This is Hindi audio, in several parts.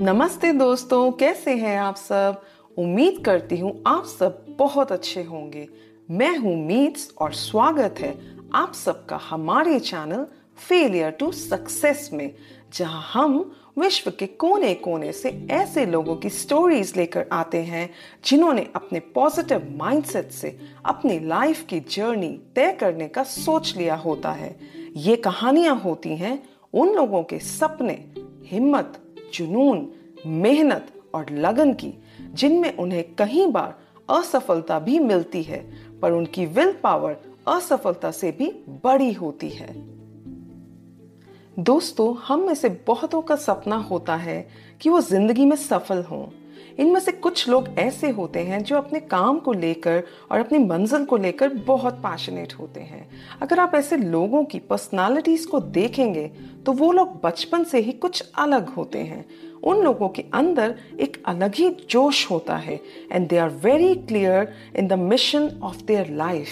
नमस्ते दोस्तों, कैसे हैं आप सब? उम्मीद करती हूँ आप सब बहुत अच्छे होंगे। मैं हूँ मीट्स और स्वागत है आप सबका हमारे चैनल फेलियर टू सक्सेस में, जहाँ हम विश्व के कोने कोने से ऐसे लोगों की स्टोरीज लेकर आते हैं, जिन्होंने अपने पॉजिटिव माइंडसेट से अपनी लाइफ की जर्नी तय करने का सोच लिया होता है। ये कहानियाँ होती हैं उन लोगों के सपने, हिम्मत, जुनून मेहनत और लगन की, जिनमें उन्हें कई बार असफलता भी मिलती है, पर उनकी विल पावर असफलता से भी बड़ी होती है। दोस्तों, हम में से बहुतों का सपना होता है कि वो ज़िंदगी में सफल हों। इनमें से कुछ लोग ऐसे होते हैं जो अपने काम को लेकर और अपनी मंजिल को लेकर बहुत पैशनेट होते हैं। अगर आप ऐसे लोगों की पर्सनालिटीज को देखेंगे तो वो लोग बचपन से ही कुछ अलग होते हैं। उन लोगों के अंदर एक अलग ही जोश होता है and they are very clear in the mission of their life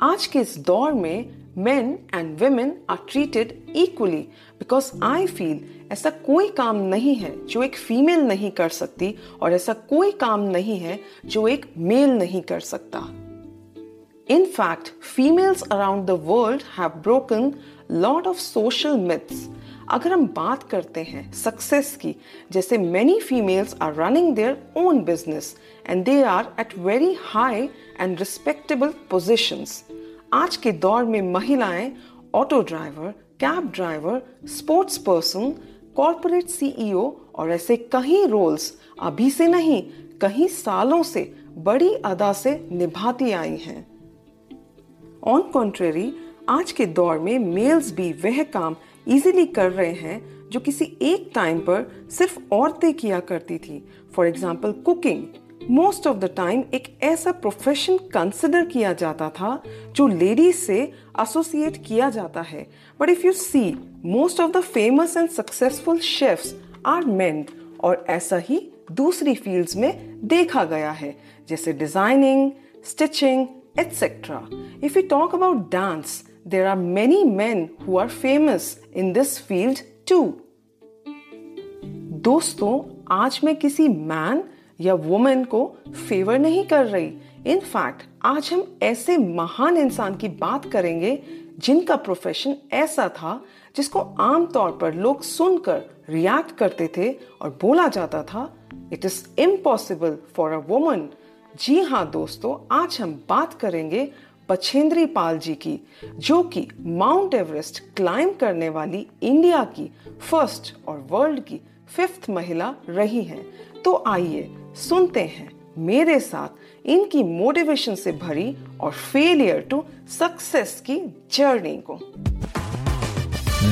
आज के इस दौर में men and women are treated equally because I feel ऐसा कोई काम नहीं है जो एक फीमेल नहीं कर सकती, और ऐसा कोई काम नहीं है जो एक मेल नहीं कर सकता। In fact females around the world have broken lot of social myths अगर हम बात करते हैं सक्सेस की, जैसे many females are running their own business and they are at very high and respectable positions आज के दौर में महिलाएँ auto driver cab driver sports person corporate CEO और ऐसे कई रोल्स अभी से नहीं कई सालों से बड़ी अदा से निभाती आई हैं। ऑन कॉन्ट्रेरी आज के दौर में मेल्स भी वह काम इजीली कर रहे हैं जो किसी एक टाइम पर सिर्फ़ औरतें किया करती थी। For example cooking most of the time एक ऐसा प्रोफेशन कंसिडर किया जाता था जो लेडीज़ से एसोसिएट किया जाता है। But if you see most of the famous and successful chefs are men और ऐसा ही दूसरी फील्ड्स में देखा गया है, जैसे designing stitching etcetera if you talk about dance there are many men who are famous in this field too. दोस्तों, आज मैं किसी मैन या वुमेन को फेवर नहीं कर रही इन फैक्ट आज हम ऐसे महान इंसान की बात करेंगे जिनका प्रोफेशन ऐसा था जिसको आमतौर पर लोग सुनकर रिएक्ट करते थे और बोला जाता था it is impossible for a woman जी हाँ दोस्तों, आज हम बात करेंगे बछेंद्री पाल जी की जो कि माउंट एवरेस्ट क्लाइम करने वाली इंडिया की फ़र्स्ट और वर्ल्ड की फिफ्थ महिला रही हैं। तो आइए सुनते हैं मेरे साथ इनकी मोटिवेशन से भरी और फेलियर टू सक्सेस की जर्नी को।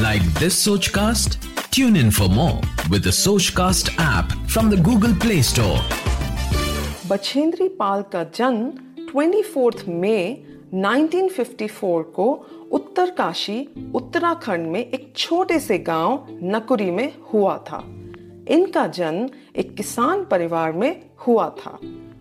Like this Sochcast tune in for more with the Sochcast app from the Google Play Store Bachendri Pal का जन्म 24 मई 1954 को उत्तरकाशी, उत्तराखंड में एक छोटे से गाँव नकुरी में हुआ था। इनका जन्म एक किसान परिवार में हुआ था।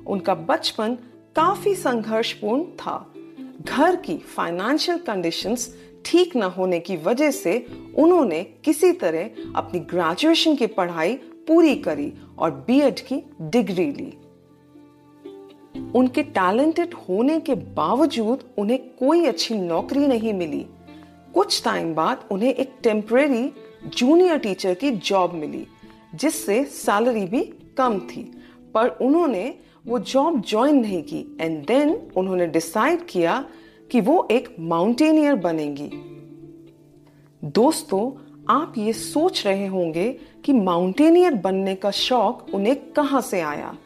उनका बचपन काफ़ी संघर्षपूर्ण था। घर की फाइनेंशियल कंडीशंस ठीक न होने की वजह से उन्होंने किसी तरह अपनी ग्रेजुएशन की पढ़ाई पूरी करी और बीएड की डिग्री ली। उनके टैलेंटेड होने के बावजूद उन्हें कोई अच्छी नौकरी नहीं मिली। कुछ टाइम बाद उन्हें एक टेम्परेरी जूनियर टीचर की जॉब मिली, जिससे सैलरी भी कम थी। पर उन्होंने वो जॉब ज्वाइन नहीं की एंड देन उन्होंने डिसाइड किया कि वो एक माउंटेनियर बनेंगी। दोस्तों, आप ये सोच रहे होंगे कि माउंटेनियर बनने का शौक उन्हें कहाँ से आया?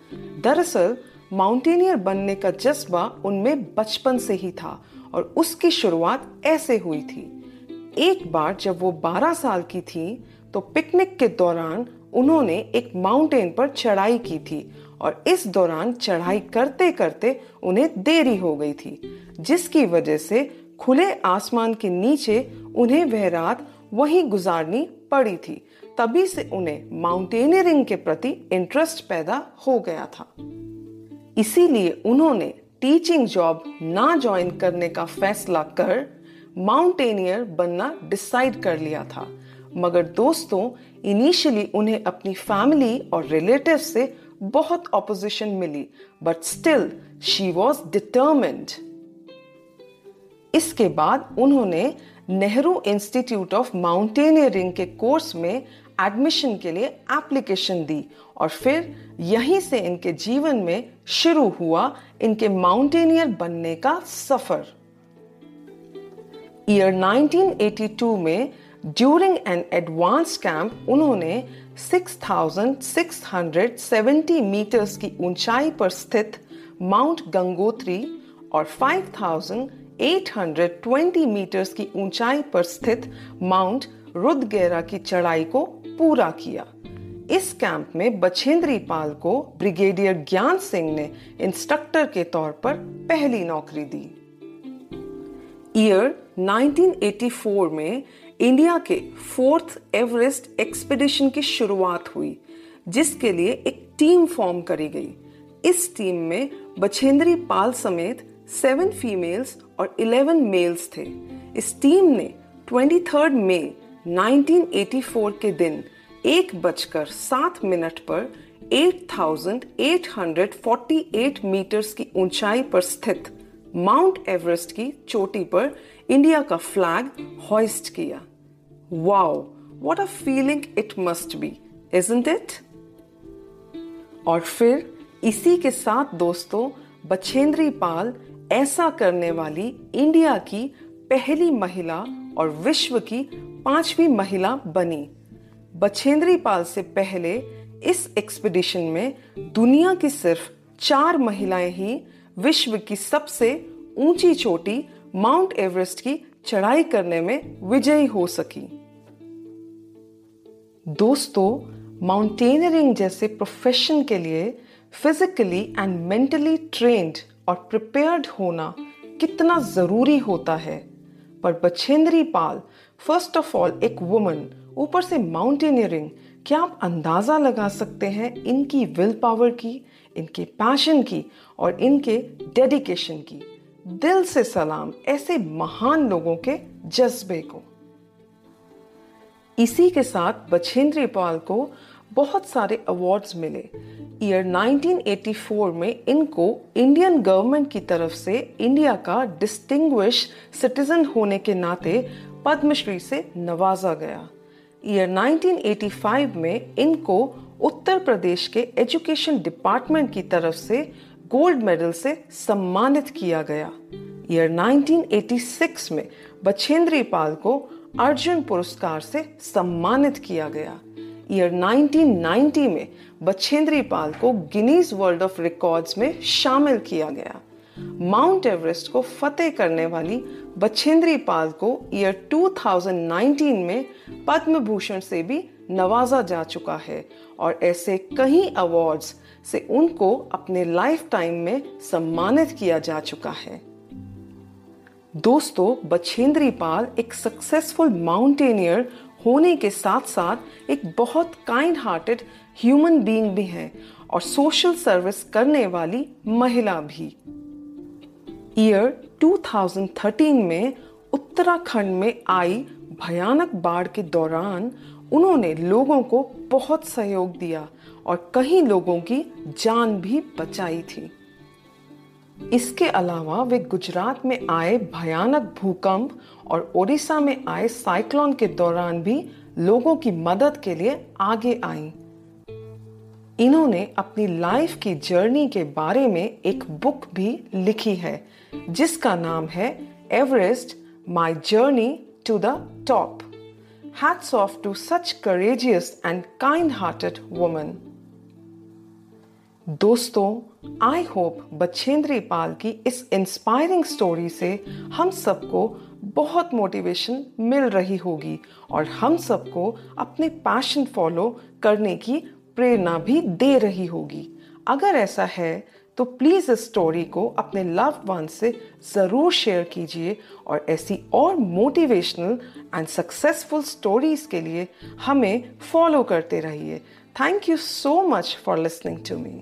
दरअसल माउंटेनियर बनने का जज्बा उनमें बचपन से ही था और उसकी शुरुआत ऐसे हुई थी। एक बार जब वो 12 साल की थी तो पिकनिक के दौरान उन्होंने एक माउंटेन पर चढ़ाई की थी और इस दौरान चढ़ाई करते करते उन्हें देरी हो गई थी, जिसकी वजह से खुले आसमान के नीचे उन्हें वह रात वहीं गुजारनी पड़ी थी। तभी से उन्हें माउंटेनियरिंग के प्रति इंटरेस्ट पैदा हो गया था। इसीलिए उन्होंने टीचिंग जॉब ना ज्वाइन करने का फैसला कर माउंटेनियर बनना डिसाइड कर लिया था। मगर दोस्तों इनिशियली उन्हें अपनी फैमिली और रिलेटिव से बहुत opposition milli but still she was determined इसके बाद उन्होंने नेहरू इंस्टीट्यूट ऑफ़ माउंटेनियरिंग के कोर्स में एडमिशन के लिए एप्लीकेशन दी और फिर यहीं से इनके जीवन में शुरू हुआ इनके माउंटेनियर बनने का सफ़र। ईयर 1982 में ड्यूरिंग एन एडवांस कैंप उन्होंने 6,670 मीटर्स की ऊंचाई पर स्थित माउंट गंगोत्री और 5,820 मीटर्स की ऊंचाई पर स्थित माउंट रुद्रगेरा की चढ़ाई को पूरा किया। इस कैंप में बछेंद्री पाल को ब्रिगेडियर ज्ञान सिंह ने इंस्ट्रक्टर के तौर पर पहली नौकरी दी। ईयर 1984 में इंडिया के फोर्थ एवरेस्ट एक्सपीडिशन की शुरुआत हुई, जिसके लिए एक टीम फॉर्म करी गई। इस टीम में बछेंद्री पाल समेत सेवन फीमेल्स और इलेवन मेल्स थे। इस टीम ने 23 मई 1984 के दिन एक बजकर सात मिनट पर 8,848 मीटर्स की ऊंचाई पर स्थित माउंट एवरेस्ट की चोटी पर इंडिया का फ्लैग हॉइस्ट किया। Wow what a feeling it must be isn't it और फिर इसी के साथ दोस्तों बछेंद्री पाल ऐसा करने वाली इंडिया की पहली महिला और विश्व की पांचवी महिला बनी। बछेंद्री पाल से पहले इस एक्सपीडिशन में दुनिया की सिर्फ़ चार महिलाएँ ही विश्व की सबसे ऊँची चोटी माउंट एवरेस्ट की चढ़ाई करने में विजयी हो सकी। दोस्तों माउंटेनियरिंग जैसे प्रोफेशन के लिए फिजिकली एंड मेंटली ट्रेन्ड और प्रिपेयर्ड होना कितना ज़रूरी होता है? पर Bachendri Pal first of all एक वुमन ऊपर से माउंटेनियरिंग क्या आप अंदाज़ा लगा सकते हैं इनकी विल पावर की, इनके पैशन की और इनके डेडिकेशन की? दिल से सलाम ऐसे महान लोगों के जज्बे को। इसी के साथ बछेंद्री पाल को बहुत सारे अवार्ड्स मिले। ईयर 1984 में इनको इंडियन गवर्नमेंट की तरफ़ से इंडिया का डिस्टिंग्विश सिटीजन होने के नाते पद्मश्री से नवाजा गया। ईयर 1985 में इनको उत्तर प्रदेश के एजुकेशन डिपार्टमेंट की तरफ़ से गोल्ड मेडल से सम्मानित किया गया। ईयर 1986 में बछेंद्री पाल को अर्जुन पुरस्कार से सम्मानित किया गया। ईयर 1990 में बछेंद्री पाल को गिनीज वर्ल्ड ऑफ़ रिकॉर्ड्स में शामिल किया गया। माउंट एवरेस्ट को फतेह करने वाली बछेंद्री पाल को ईयर 2019 में पद्म भूषण से भी नवाजा जा चुका है और ऐसे कई अवार्ड्स से उनको अपने लाइफ टाइम में सम्मानित किया जा चुका है। दोस्तों, बछेंद्री पाल एक सक्सेसफुल माउंटेनियर होने के साथ साथ एक बहुत काइंड हार्टेड ह्यूमन बीइंग भी हैं और सोशल सर्विस करने वाली महिला भी। ईयर 2013 में उत्तराखंड में आई भयानक बाढ़ के दौरान उन्होंने लोगों को बहुत सहयोग दिया और कई लोगों की जान भी बचाई थी। इसके अलावा वे गुजरात में आए भयानक भूकंप और ओडिशा में आए साइक्लोन के दौरान भी लोगों की मदद के लिए आगे आई। इन्होंने अपनी लाइफ की जर्नी के बारे में एक बुक भी लिखी है, जिसका नाम है Everest my journey to the top. Hats off to such courageous and kind hearted woman दोस्तों आई होप बछेंद्री पाल की इस इंस्पायरिंग स्टोरी से हम सबको बहुत मोटिवेशन मिल रही होगी और हम सबको अपने पैशन फॉलो करने की प्रेरणा भी दे रही होगी। अगर ऐसा है तो प्लीज़ इस स्टोरी को अपने लव वन से ज़रूर शेयर कीजिए और ऐसी और मोटिवेशनल एंड सक्सेसफुल स्टोरीज के लिए हमें फॉलो करते रहिए। Thank you so much for listening to me